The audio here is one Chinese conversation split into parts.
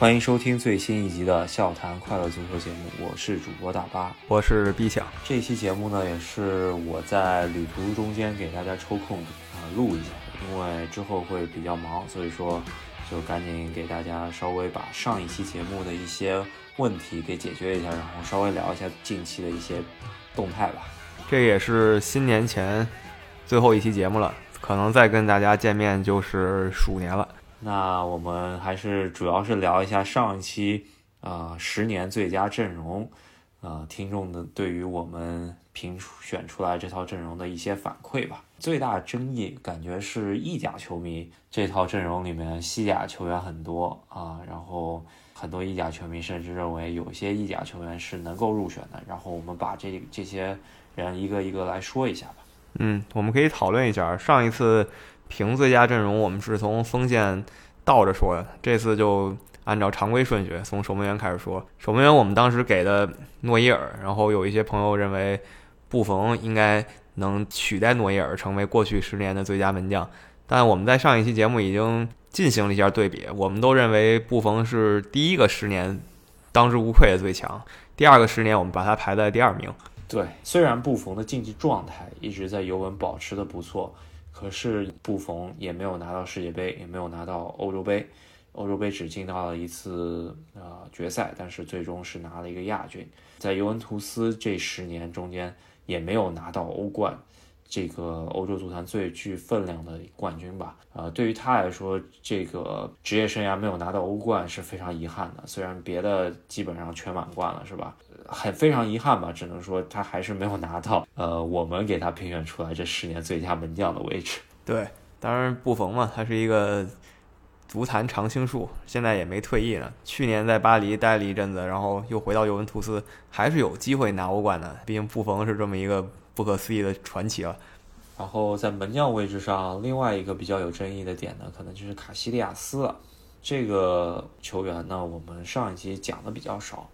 欢迎收听最新一集的《笑谈快乐足球》节目，我是主播大巴，我是 B 强。这期节目呢，也是我在旅途中间给大家抽空啊录一下，因为之后会比较忙，所以说就赶紧给大家稍微把上一期节目的一些问题给解决一下，然后稍微聊一下近期的一些动态吧。这也是新年前最后一期节目了，可能再跟大家见面就是鼠年了。那我们还是主要是聊一下上一期啊十年最佳阵容，啊听众的对于我们评选出来这套阵容的一些反馈吧。最大争议感觉是意甲球迷这套阵容里面西甲球员很多啊，然后很多意甲球迷甚至认为有些意甲球员是能够入选的。然后我们把这这些人一个一个来说一下吧。嗯，我们可以讨论一下上一次。评最佳阵容，我们是从锋线倒着说的。这次就按照常规顺序，从守门员开始说。守门员我们当时给的诺伊尔，然后有一些朋友认为布冯应该能取代诺伊尔成为过去十年的最佳门将。但我们在上一期节目已经进行了一下对比，我们都认为布冯是第一个十年当之无愧的最强，第二个十年我们把他排在第二名。对，虽然布冯的竞技状态一直在尤文保持的不错。可是布冯也没有拿到世界杯，也没有拿到欧洲杯，欧洲杯只进到了一次呃决赛，但是最终是拿了一个亚军。在尤文图斯这十年中间也没有拿到欧冠，这个欧洲足坛最具分量的冠军吧。呃，对于他来说，这个职业生涯没有拿到欧冠是非常遗憾的。虽然别的基本上全满贯了，是吧？很非常遗憾吧，只能说他还是没有拿到，呃，我们给他评选出来这十年最佳门将的位置。对，当然布冯嘛，他是一个足坛常青树，现在也没退役呢。去年在巴黎待了一阵子，然后又回到尤文图斯，还是有机会拿欧冠的。毕竟布冯是这么一个不可思议的传奇了。然后在门将位置上，另外一个比较有争议的点呢，可能就是卡西利亚斯了。这个球员呢，我们上一期讲的比较少。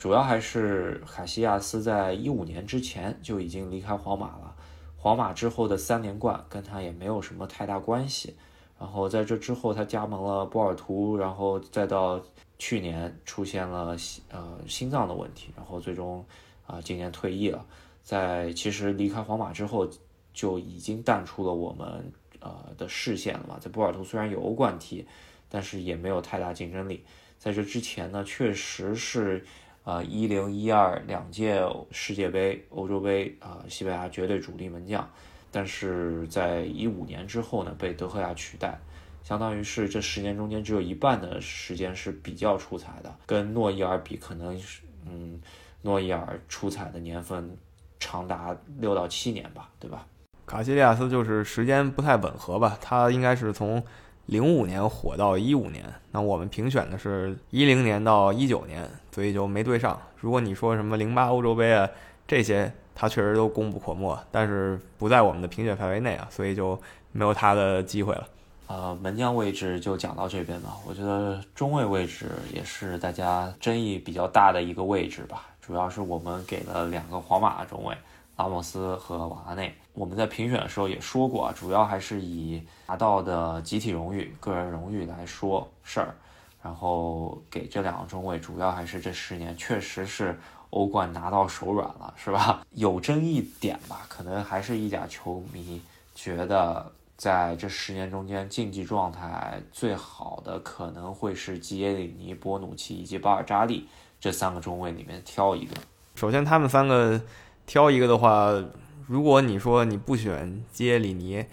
主要还是卡西亚斯在一五年之前就已经离开皇马了，皇马之后的三连冠跟他也没有什么太大关系。然后在这之后，他加盟了波尔图，然后再到去年出现了呃心脏的问题，然后最终啊今年退役了。在其实离开皇马之后，就已经淡出了我们呃的视线了嘛。在波尔图虽然有欧冠踢，但是也没有太大竞争力。在这之前呢，确实是。呃，一零一二两届世界杯、欧洲杯啊，西班牙绝对主力门将，但是在一五年之后呢，被德赫亚取代，相当于是这十年中间只有一半的时间是比较出彩的，跟诺伊尔比，可能是嗯，诺伊尔出彩的年份长达六到七年吧，对吧？卡西利亚斯就是时间不太吻合吧，他应该是从。零五年火到一五年，那我们评选的是一零年到一九年，所以就没对上。如果你说什么零八欧洲杯啊这些，他确实都功不可没，但是不在我们的评选范围内啊，所以就没有他的机会了。呃，门将位置就讲到这边吧。我觉得中卫位置也是大家争议比较大的一个位置吧，主要是我们给了两个皇马的中卫。拉莫斯和瓦拉内，我们在评选的时候也说过啊，主要还是以拿到的集体荣誉、个人荣誉来说事儿，然后给这两个中卫，主要还是这十年确实是欧冠拿到手软了，是吧？有争议点吧，可能还是意甲球迷觉得在这十年中间竞技状态最好的可能会是基耶里尼、波努奇以及巴尔扎利这三个中卫里面挑一个。首先，他们三个。挑一个的话，如果你说你不选基耶里尼，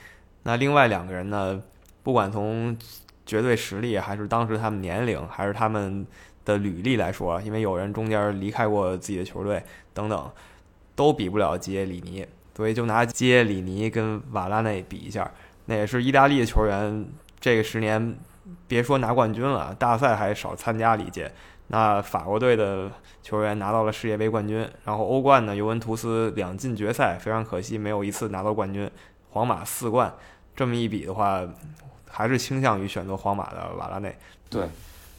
那另外两个人呢？不管从绝对实力，还是当时他们年龄，还是他们的履历来说，因为有人中间离开过自己的球队等等，都比不了基耶里尼。所以就拿基耶里尼跟瓦拉内比一下，那也是意大利的球员，这个十年别说拿冠军了，大赛还少参加了一届。那法国队的球员拿到了世界杯冠军，然后欧冠呢，尤文图斯两进决赛，非常可惜没有一次拿到冠军。皇马四冠，这么一比的话，还是倾向于选择皇马的瓦拉内。对，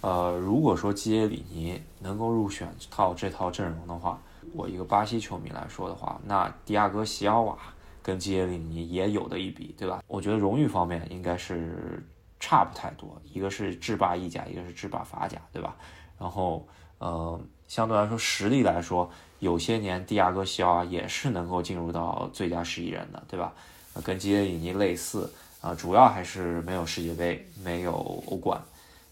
呃，如果说基耶里尼能够入选套这套阵容的话，我一个巴西球迷来说的话，那迪亚哥席尔瓦跟基耶里尼也有的一比，对吧？我觉得荣誉方面应该是差不太多，一个是制霸意甲，一个是制霸法甲，对吧？然后呃，相对来说实力来说，有些年蒂亚戈西奥也是能够进入到最佳十一人的，对吧？跟基耶里尼类似啊，主要还是没有世界杯，没有欧冠。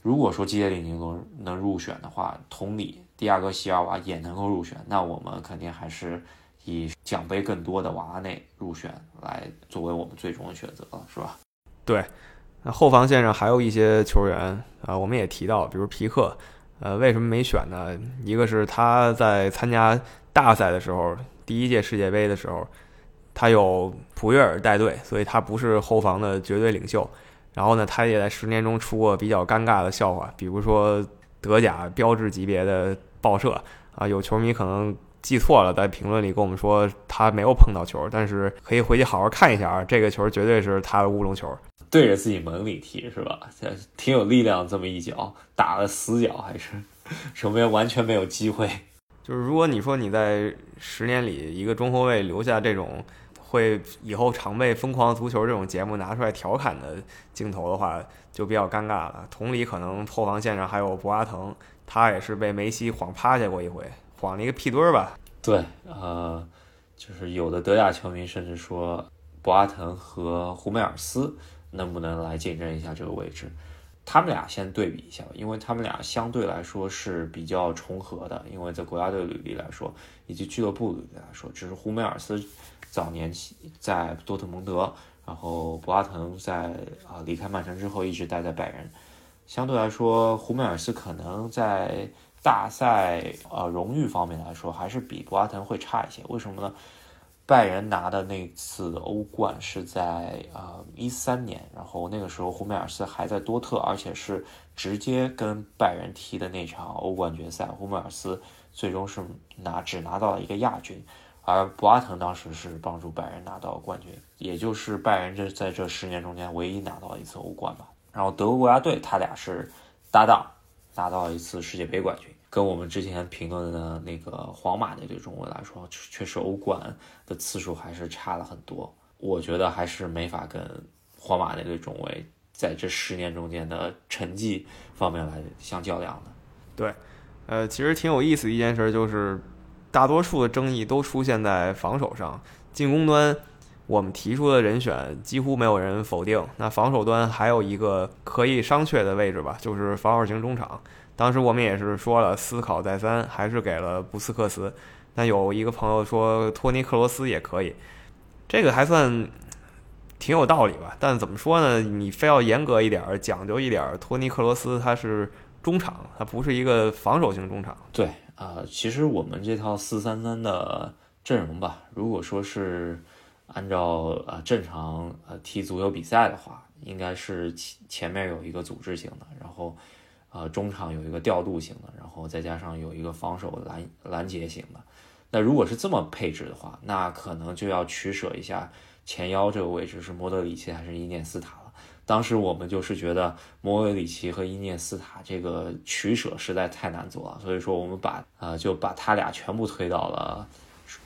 如果说基耶里尼能能入选的话，同理，蒂亚戈西奥瓦也能够入选，那我们肯定还是以奖杯更多的瓦拉内入选来作为我们最终的选择，是吧？对，那后防线上还有一些球员啊，我们也提到，比如皮克，呃，为什么没选呢？一个是他在参加大赛的时候，第一届世界杯的时候，他有普约尔带队，所以他不是后防的绝对领袖。然后呢，他也在十年中出过比较尴尬的笑话，比如说德甲标志级别的报社啊，有球迷可能记错了，在评论里跟我们说他没有碰到球，但是可以回去好好看一下啊，这个球绝对是他的乌龙球，对着自己门里踢是吧？挺有力量，这么一脚打了死角，还是守门员完全没有机会。就是如果你说你在十年里一个中后卫留下这种。会以后常被《疯狂足球》这种节目拿出来调侃的镜头的话，就比较尴尬了。同理，可能后防线上还有博阿滕，他也是被梅西晃趴下过一回，晃了一个屁墩儿吧？对，呃，就是有的德甲球迷甚至说，博阿滕和胡梅尔斯能不能来竞争一下这个位置？他们俩先对比一下吧，因为他们俩相对来说是比较重合的，因为在国家队履历来说，以及俱乐部履历来说，只是胡梅尔斯。早年在多特蒙德，然后博阿滕在啊离开曼城之后一直待在拜仁。相对来说，胡梅尔斯可能在大赛呃荣誉方面来说，还是比博阿滕会差一些。为什么呢？拜仁拿的那次欧冠是在啊一三年，然后那个时候胡梅尔斯还在多特，而且是直接跟拜仁踢的那场欧冠决赛，胡梅尔斯最终是拿只拿到了一个亚军。而博阿滕当时是帮助拜仁拿到冠军，也就是拜仁这在这十年中间唯一拿到一次欧冠吧。然后德国国家队他俩是搭档，拿到一次世界杯冠军。跟我们之前评论的那个皇马那队中卫来说，确实欧冠的次数还是差了很多。我觉得还是没法跟皇马那队中卫在这十年中间的成绩方面来相较量的。对，呃，其实挺有意思的一件事就是。大多数的争议都出现在防守上，进攻端我们提出的人选几乎没有人否定。那防守端还有一个可以商榷的位置吧，就是防守型中场。当时我们也是说了，思考再三，还是给了布斯克斯。那有一个朋友说托尼克罗斯也可以，这个还算挺有道理吧？但怎么说呢？你非要严格一点、讲究一点，托尼克罗斯他是中场，他不是一个防守型中场。对。啊，其实我们这套四三三的阵容吧，如果说是按照呃正常呃踢足球比赛的话，应该是前前面有一个组织型的，然后呃中场有一个调度型的，然后再加上有一个防守拦拦截型的。那如果是这么配置的话，那可能就要取舍一下前腰这个位置是莫德里奇还是伊涅斯塔了。当时我们就是觉得莫德里奇和伊涅斯塔这个取舍实在太难做了，所以说我们把呃就把他俩全部推到了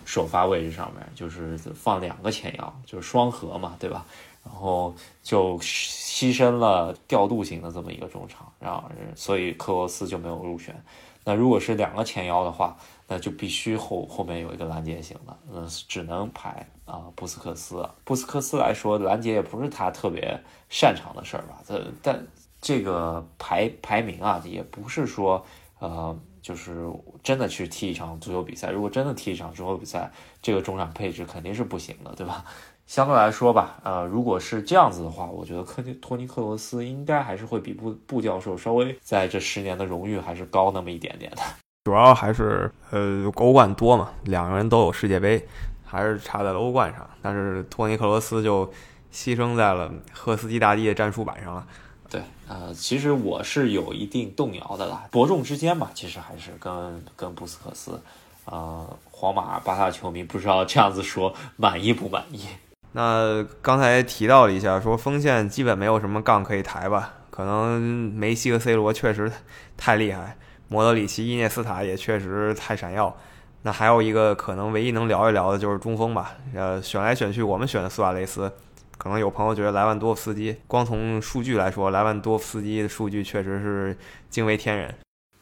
首发位置上面，就是放两个前腰，就是双核嘛，对吧？然后就牺牲了调度型的这么一个中场，然后所以克罗斯就没有入选。那如果是两个前腰的话，那就必须后后面有一个拦截型的，嗯，只能排啊布斯克斯。布斯克斯来说，拦截也不是他特别擅长的事儿吧？这但这个排排名啊，也不是说呃，就是真的去踢一场足球比赛。如果真的踢一场足球比赛，这个中场配置肯定是不行的，对吧？相对来说吧，呃，如果是这样子的话，我觉得科尼托尼克罗斯应该还是会比布布教授稍微在这十年的荣誉还是高那么一点点的。主要还是呃欧冠多嘛，两个人都有世界杯，还是差在了欧冠上。但是托尼克罗斯就牺牲在了赫斯基大帝的战术板上了。对，呃，其实我是有一定动摇的啦，伯仲之间嘛，其实还是跟跟布斯克斯，呃，皇马巴萨球迷不知道这样子说满意不满意？那刚才提到了一下，说锋线基本没有什么杠可以抬吧？可能梅西和 C 罗确实太厉害。莫德里奇、伊涅斯塔也确实太闪耀，那还有一个可能唯一能聊一聊的就是中锋吧。呃，选来选去，我们选的苏亚雷斯，可能有朋友觉得莱万多夫斯基，光从数据来说，莱万多夫斯基的数据确实是惊为天人。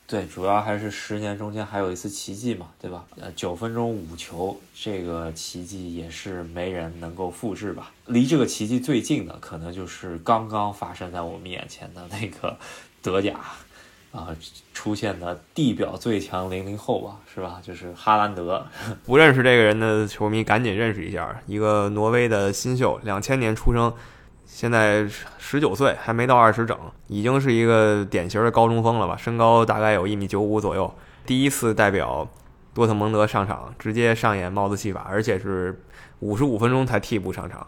对，主要还是十年中间还有一次奇迹嘛，对吧？呃，九分钟五球，这个奇迹也是没人能够复制吧？离这个奇迹最近的，可能就是刚刚发生在我们眼前的那个 德甲啊出现的地表最强零零后吧，是吧？就是哈兰德。不认识这个人的球迷赶紧认识一下，一个挪威的新秀，两千年出生。现在十九岁，还没到二十整，已经是一个典型的高中锋了吧？身高大概有一米九五左右。第一次代表多特蒙德上场，直接上演帽子戏法，而且是五十五分钟才替补上场。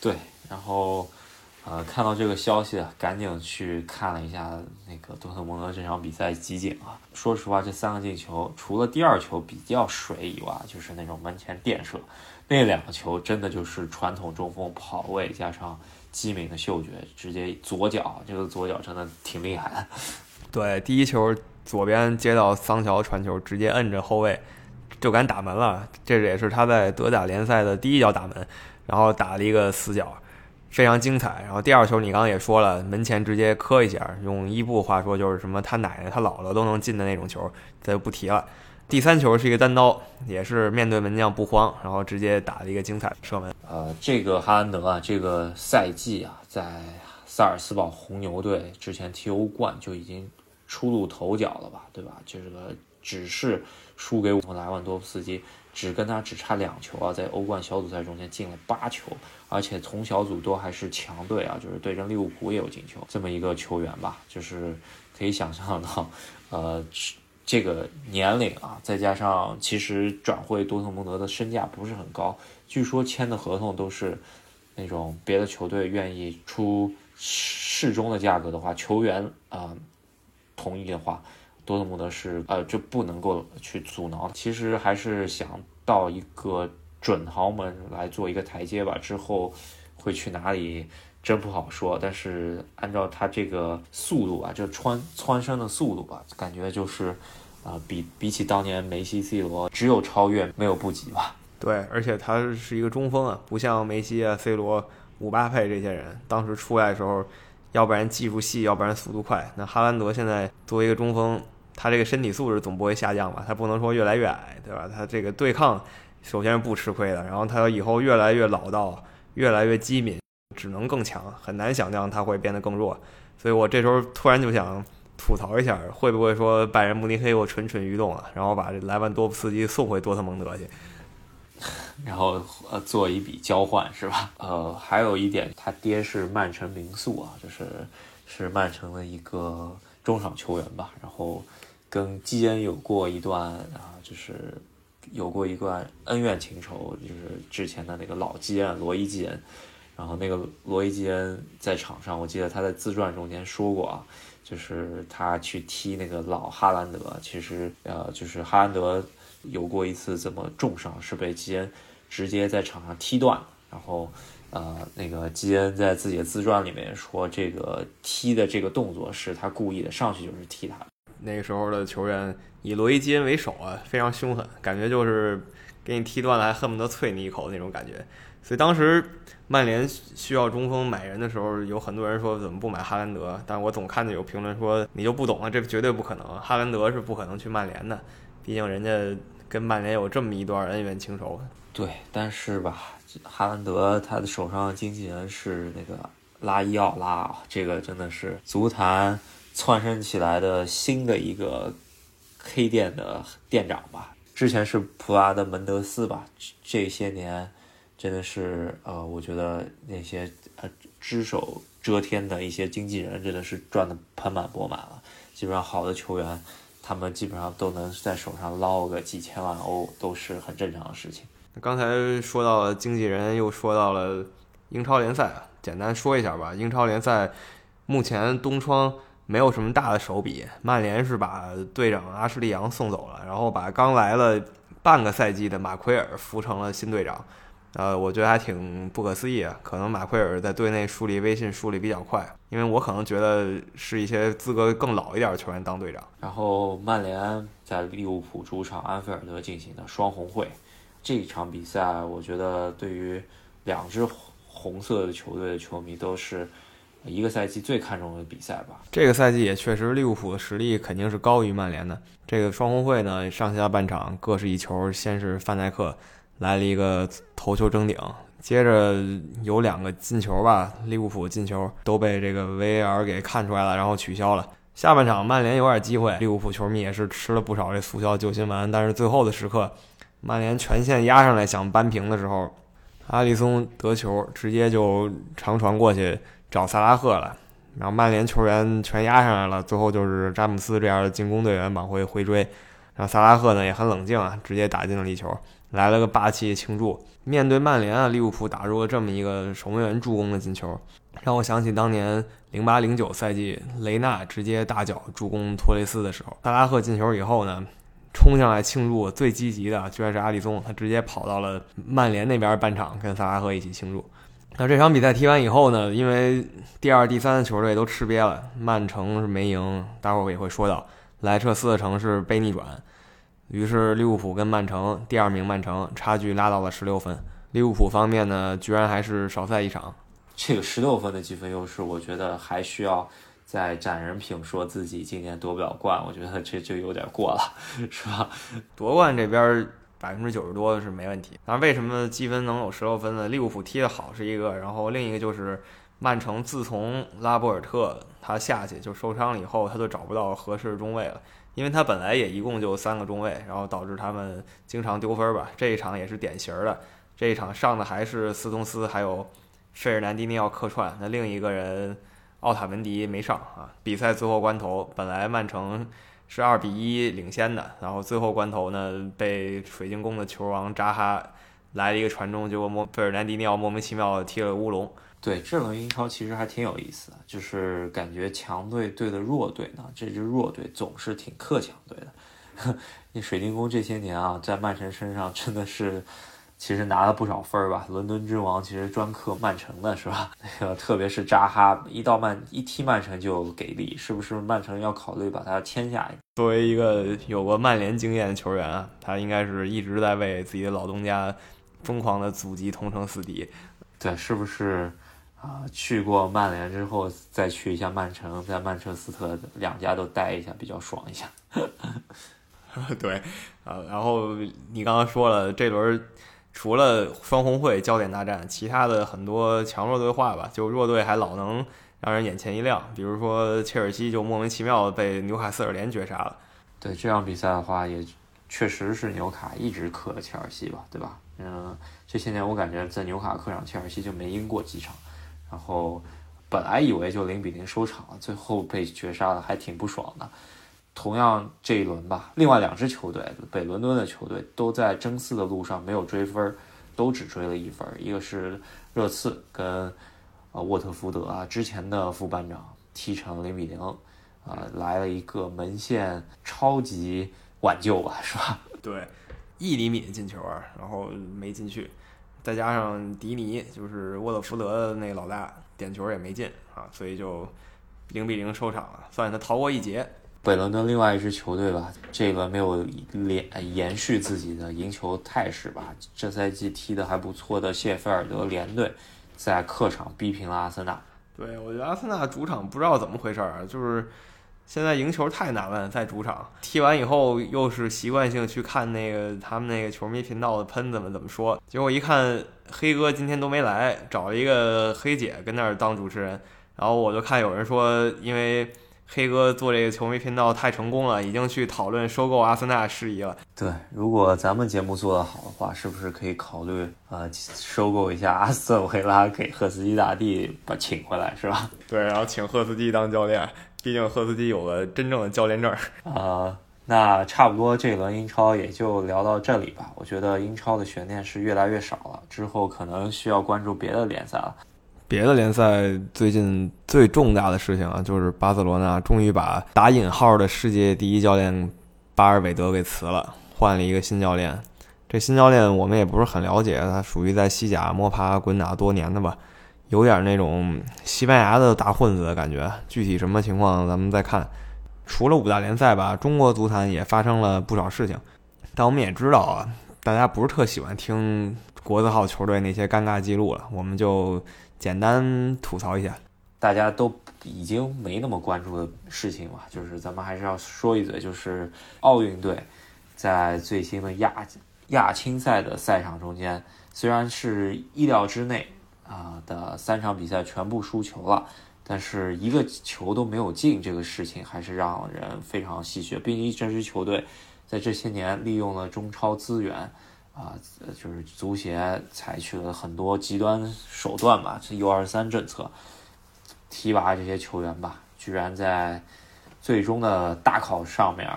对，然后呃，看到这个消息，赶紧去看了一下那个多特蒙德这场比赛集锦啊。说实话，这三个进球，除了第二球比较水以外，就是那种门前垫射。那两个球真的就是传统中锋跑位加上机敏的嗅觉，直接左脚，这个左脚真的挺厉害的。对，第一球左边接到桑乔传球，直接摁着后卫就敢打门了，这也是他在德甲联赛的第一脚打门，然后打了一个死角，非常精彩。然后第二球你刚刚也说了，门前直接磕一下，用伊布话说就是什么他奶奶他姥姥都能进的那种球，咱就不提了。第三球是一个单刀，也是面对门将不慌，然后直接打了一个精彩的射门。呃，这个哈兰德啊，这个赛季啊，在萨尔斯堡红牛队之前踢欧冠就已经初露头角了吧，对吧？这个只是输给我们莱万多夫斯基，只跟他只差两球啊，在欧冠小组赛中间进了八球，而且从小组都还是强队啊，就是对阵利物浦也有进球，这么一个球员吧，就是可以想象到，呃。这个年龄啊，再加上其实转会多特蒙德的身价不是很高，据说签的合同都是那种别的球队愿意出适中的价格的话，球员啊同意的话，多特蒙德是呃就不能够去阻挠。其实还是想到一个准豪门来做一个台阶吧，之后会去哪里？真不好说，但是按照他这个速度啊，这穿蹿升的速度吧，感觉就是，啊，比比起当年梅西、C 罗，只有超越没有不及吧。对，而且他是一个中锋啊，不像梅西啊、C 罗、姆巴佩这些人，当时出来的时候，要不然技术细，要不然速度快。那哈兰德现在作为一个中锋，他这个身体素质总不会下降吧？他不能说越来越矮，对吧？他这个对抗首先是不吃亏的，然后他以后越来越老道，越来越机敏。只能更强，很难想象他会变得更弱，所以我这时候突然就想吐槽一下，会不会说拜仁慕尼黑又蠢蠢欲动了，然后把莱万多夫斯基送回多特蒙德去，然后呃做一笔交换是吧？呃，还有一点，他爹是曼城名宿啊，就是是曼城的一个中场球员吧，然后跟基恩有过一段啊，就是有过一段恩怨情仇，就是之前的那个老基恩罗伊基恩。然后那个罗伊基恩在场上，我记得他在自传中间说过啊，就是他去踢那个老哈兰德，其实呃，就是哈兰德有过一次这么重伤，是被基恩直接在场上踢断。然后呃，那个基恩在自己的自传里面说，这个踢的这个动作是他故意的，上去就是踢他。那个时候的球员以罗伊基恩为首啊，非常凶狠，感觉就是给你踢断了还恨不得啐你一口那种感觉。所以当时曼联需要中锋买人的时候，有很多人说怎么不买哈兰德？但我总看见有评论说你就不懂了，这绝对不可能，哈兰德是不可能去曼联的，毕竟人家跟曼联有这么一段恩怨情仇。对，但是吧，哈兰德他的手上经纪人是那个拉伊奥拉，这个真的是足坛窜升起来的新的一个黑店的店长吧？之前是普拉德门德斯吧？这些年。真的是，呃，我觉得那些呃只手遮天的一些经纪人，真的是赚的盆满钵满了。基本上好的球员，他们基本上都能在手上捞个几千万欧，都是很正常的事情。刚才说到经纪人，又说到了英超联赛啊，简单说一下吧。英超联赛目前东窗没有什么大的手笔，曼联是把队长阿什利杨送走了，然后把刚来了半个赛季的马奎尔扶成了新队长。呃，我觉得还挺不可思议啊！可能马奎尔在队内树立威信树立比较快，因为我可能觉得是一些资格更老一点的球员当队长。然后曼联在利物浦主场安菲尔德进行的双红会，这场比赛，我觉得对于两支红色的球队的球迷都是一个赛季最看重的比赛吧。这个赛季也确实，利物浦的实力肯定是高于曼联的。这个双红会呢，上下半场各是一球，先是范戴克来了一个头球争顶，接着有两个进球吧，利物浦进球都被这个 VAR 给看出来了，然后取消了。下半场曼联有点机会，利物浦球迷也是吃了不少这速效救心丸，但是最后的时刻，曼联全线压上来想扳平的时候，阿里松得球，直接就长传过去找萨拉赫了，然后曼联球员全压上来了，最后就是詹姆斯这样的进攻队员往回回追，然后萨拉赫呢也很冷静啊，直接打进了一球，来了个霸气庆祝。面对曼联啊，利物浦打入了这么一个守门员助攻的进球。让我想起当年零八零九赛季雷纳直接大脚助攻托雷斯的时候，萨拉赫进球以后呢，冲上来庆祝，最积极的居然是阿里松，他直接跑到了曼联那边半场跟萨拉赫一起庆祝。那这场比赛踢完以后呢，因为第二、第三的球队都吃瘪了，曼城是没赢，待会儿也会说到莱彻斯特城是被逆转，于是利物浦跟曼城第二名曼城差距拉到了十六分，利物浦方面呢，居然还是少赛一场。这个十六分的积分优势，我觉得还需要再展人品，说自己今年夺不了冠，我觉得这就有点过了，是吧？夺冠这边百分之九十多是没问题。然为什么积分能有十六分呢？利物浦踢得好是一个，然后另一个就是曼城自从拉波尔特他下去就受伤了以后，他就找不到合适的中卫了，因为他本来也一共就三个中卫，然后导致他们经常丢分儿吧。这一场也是典型的，这一场上的还是斯通斯还有。费尔南迪尼奥客串，那另一个人奥塔文迪没上啊。比赛最后关头，本来曼城是二比一领先的，然后最后关头呢，被水晶宫的球王扎哈来了一个传中，结果莫费尔南迪尼奥莫名其妙踢了乌龙。对，这轮英超其实还挺有意思的，就是感觉强队对的弱队呢，这支弱队总是挺克强队的。那水晶宫这些年啊，在曼城身上真的是。其实拿了不少分儿吧，伦敦之王其实专克曼城的是吧？那个特别是扎哈一到曼一踢曼城就给力，是不是曼城要考虑把他签下？作为一个有过曼联经验的球员啊，他应该是一直在为自己的老东家疯狂的阻击同城死敌。对，是不是啊？去过曼联之后再去一下曼城，在曼彻斯特两家都待一下，比较爽一下。对，啊，然后你刚刚说了这轮。除了双红会焦点大战，其他的很多强弱对话吧，就弱队还老能让人眼前一亮。比如说切尔西就莫名其妙被纽卡斯尔联绝杀了。对这场比赛的话，也确实是纽卡一直克切尔西吧，对吧？嗯，这些年我感觉在纽卡客场切尔西就没赢过几场，然后本来以为就零比零收场了，最后被绝杀了，还挺不爽的。同样这一轮吧，另外两支球队，北伦敦的球队都在争四的路上没有追分，都只追了一分。一个是热刺跟呃沃特福德啊，之前的副班长踢成零比零，啊来了一个门线超级挽救吧，是吧？对，一厘米进球啊，然后没进去，再加上迪尼就是沃特福德的那个老大点球也没进啊，所以就零比零收场了，算是他逃过一劫。北伦敦另外一支球队吧，这轮没有连延续自己的赢球态势吧。这赛季踢得还不错的谢菲尔德联队，在客场逼平了阿森纳。对，我觉得阿森纳主场不知道怎么回事儿，就是现在赢球太难了，在主场踢完以后又是习惯性去看那个他们那个球迷频道的喷子们怎么说，结果一看黑哥今天都没来，找了一个黑姐跟那儿当主持人，然后我就看有人说因为。黑哥做这个球迷频道太成功了，已经去讨论收购阿森纳事宜了。对，如果咱们节目做得好的话，是不是可以考虑呃收购一下阿斯顿维拉，给赫斯基大帝把请回来，是吧？对，然后请赫斯基当教练，毕竟赫斯基有个真正的教练证。啊，那差不多这一轮英超也就聊到这里吧。我觉得英超的悬念是越来越少了，之后可能需要关注别的联赛了。别的联赛最近最重大的事情啊，就是巴塞罗那终于把打引号的世界第一教练巴尔韦德给辞了，换了一个新教练。这新教练我们也不是很了解，他属于在西甲摸爬滚打多年的吧，有点那种西班牙的大混子的感觉。具体什么情况咱们再看。除了五大联赛吧，中国足坛也发生了不少事情，但我们也知道啊。大家不是特喜欢听国字号球队那些尴尬记录了，我们就简单吐槽一下。大家都已经没那么关注的事情嘛，就是咱们还是要说一嘴，就是奥运队在最新的亚亚青赛的赛场中间，虽然是意料之内啊的三场比赛全部输球了，但是一个球都没有进，这个事情还是让人非常戏谑。毕竟这支球队在这些年利用了中超资源啊，就是足协采取了很多极端手段吧，这 U 二三政策。提拔这些球员吧，居然在最终的大考上面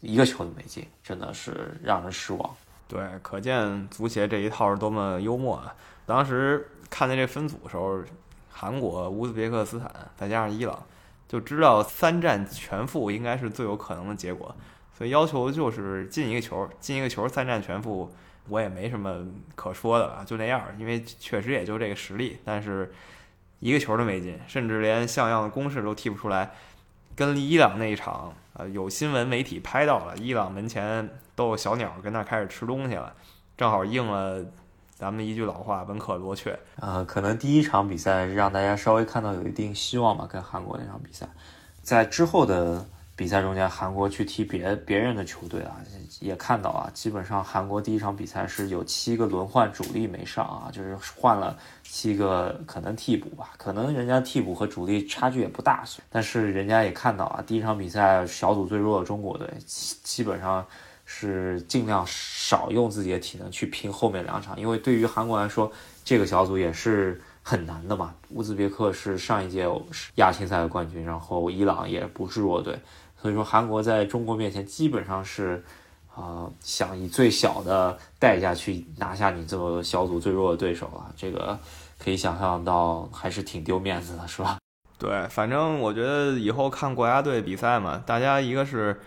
一个球都没进，真的是让人失望。对，可见足协这一套是多么幽默啊！当时看见这分组的时候，韩国、乌兹别克斯坦再加上伊朗，就知道三战全负应该是最有可能的结果，所以要求就是进一个球，进一个球，三战全负，我也没什么可说的了，就那样，因为确实也就这个实力，但是。一个球都没进，甚至连像样的攻势都踢不出来。跟伊朗那一场，呃，有新闻媒体拍到了，伊朗门前都有小鸟跟那开始吃东西了，正好应了咱们一句老话“闻可罗雀”。呃，可能第一场比赛让大家稍微看到有一定希望吧，跟韩国那场比赛，在之后的。比赛中间，韩国去踢别别人的球队啊，也看到啊，基本上韩国第一场比赛是有七个轮换主力没上啊，就是换了七个可能替补吧，可能人家替补和主力差距也不大，但是人家也看到啊，第一场比赛小组最弱的中国队，基本上是尽量少用自己的体能去拼后面两场，因为对于韩国来说，这个小组也是。很难的嘛，乌兹别克是上一届亚青赛的冠军，然后伊朗也不是弱队，所以说韩国在中国面前基本上是，啊，想以最小的代价去拿下你这个小组最弱的对手啊，这个可以想象到还是挺丢面子的，是吧？对，反正我觉得以后看国家队比赛嘛，大家一个是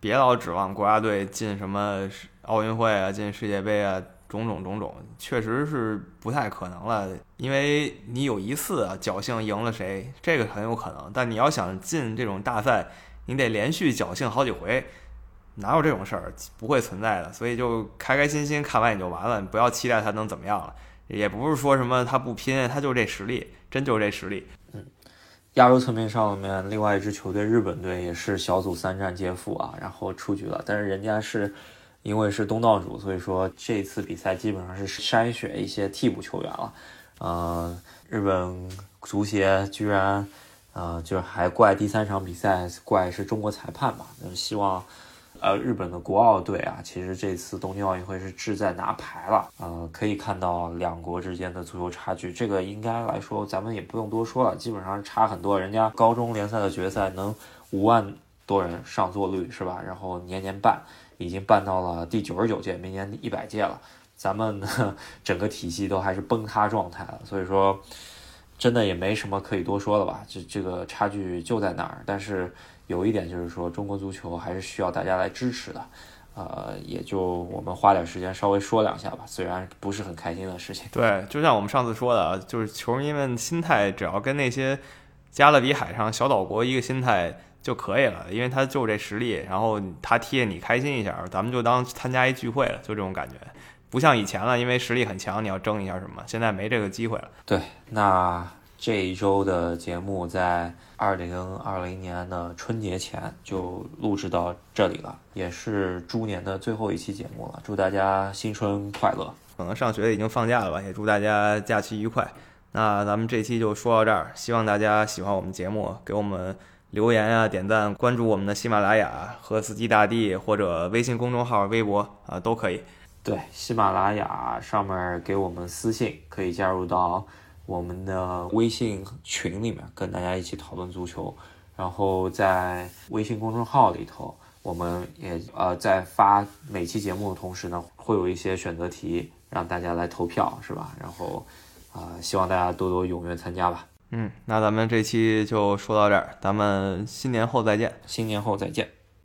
别老指望国家队进什么奥运会啊，进世界杯啊。种种种种，确实是不太可能了，因为你有一次侥幸赢了谁，这个很有可能。但你要想进这种大赛，你得连续侥幸好几回，哪有这种事儿？不会存在的。所以就开开心心看完也就完了，不要期待他能怎么样了。也不是说什么他不拼，他就这实力，真就这实力。嗯，亚洲层面上面，另外一支球队日本队也是小组三战皆负啊，然后出局了，但是人家是。因为是东道主，所以说这次比赛基本上是筛选一些替补球员了。呃，日本足协居然，呃，就是还怪第三场比赛怪是中国裁判吧？那希望，呃，日本的国奥队啊，其实这次东京奥运会是志在拿牌了。呃，可以看到两国之间的足球差距，这个应该来说咱们也不用多说了，基本上差很多。人家高中联赛的决赛能五万多人上座率是吧？然后年年办。已经办到了第九十九届，明年一百届了，咱们 整个体系都还是崩塌状态了，所以说真的也没什么可以多说的吧，这这个差距就在那儿。但是有一点就是说，中国足球还是需要大家来支持的，呃，也就我们花点时间稍微说两下吧，虽然不是很开心的事情。对，就像我们上次说的，就是球迷们心态只要跟那些加勒比海上小岛国一个心态。就可以了，因为他就这实力，然后他踢你开心一下，咱们就当参加一聚会了，就这种感觉，不像以前了，因为实力很强，你要争一下什么，现在没这个机会了。对，那这一周的节目在二零二零年的春节前就录制到这里了，也是猪年的最后一期节目了，祝大家新春快乐！可能上学已经放假了吧，也祝大家假期愉快。那咱们这期就说到这儿，希望大家喜欢我们节目，给我们。留言啊，点赞，关注我们的喜马拉雅和司机大地或者微信公众号、微博啊，都可以。对，喜马拉雅上面给我们私信，可以加入到我们的微信群里面，跟大家一起讨论足球。然后在微信公众号里头，我们也呃在发每期节目的同时呢，会有一些选择题让大家来投票，是吧？然后啊，希望大家多多踊跃参加吧。嗯，那咱们这期就说到这儿，咱们新年后再见。新年后再见。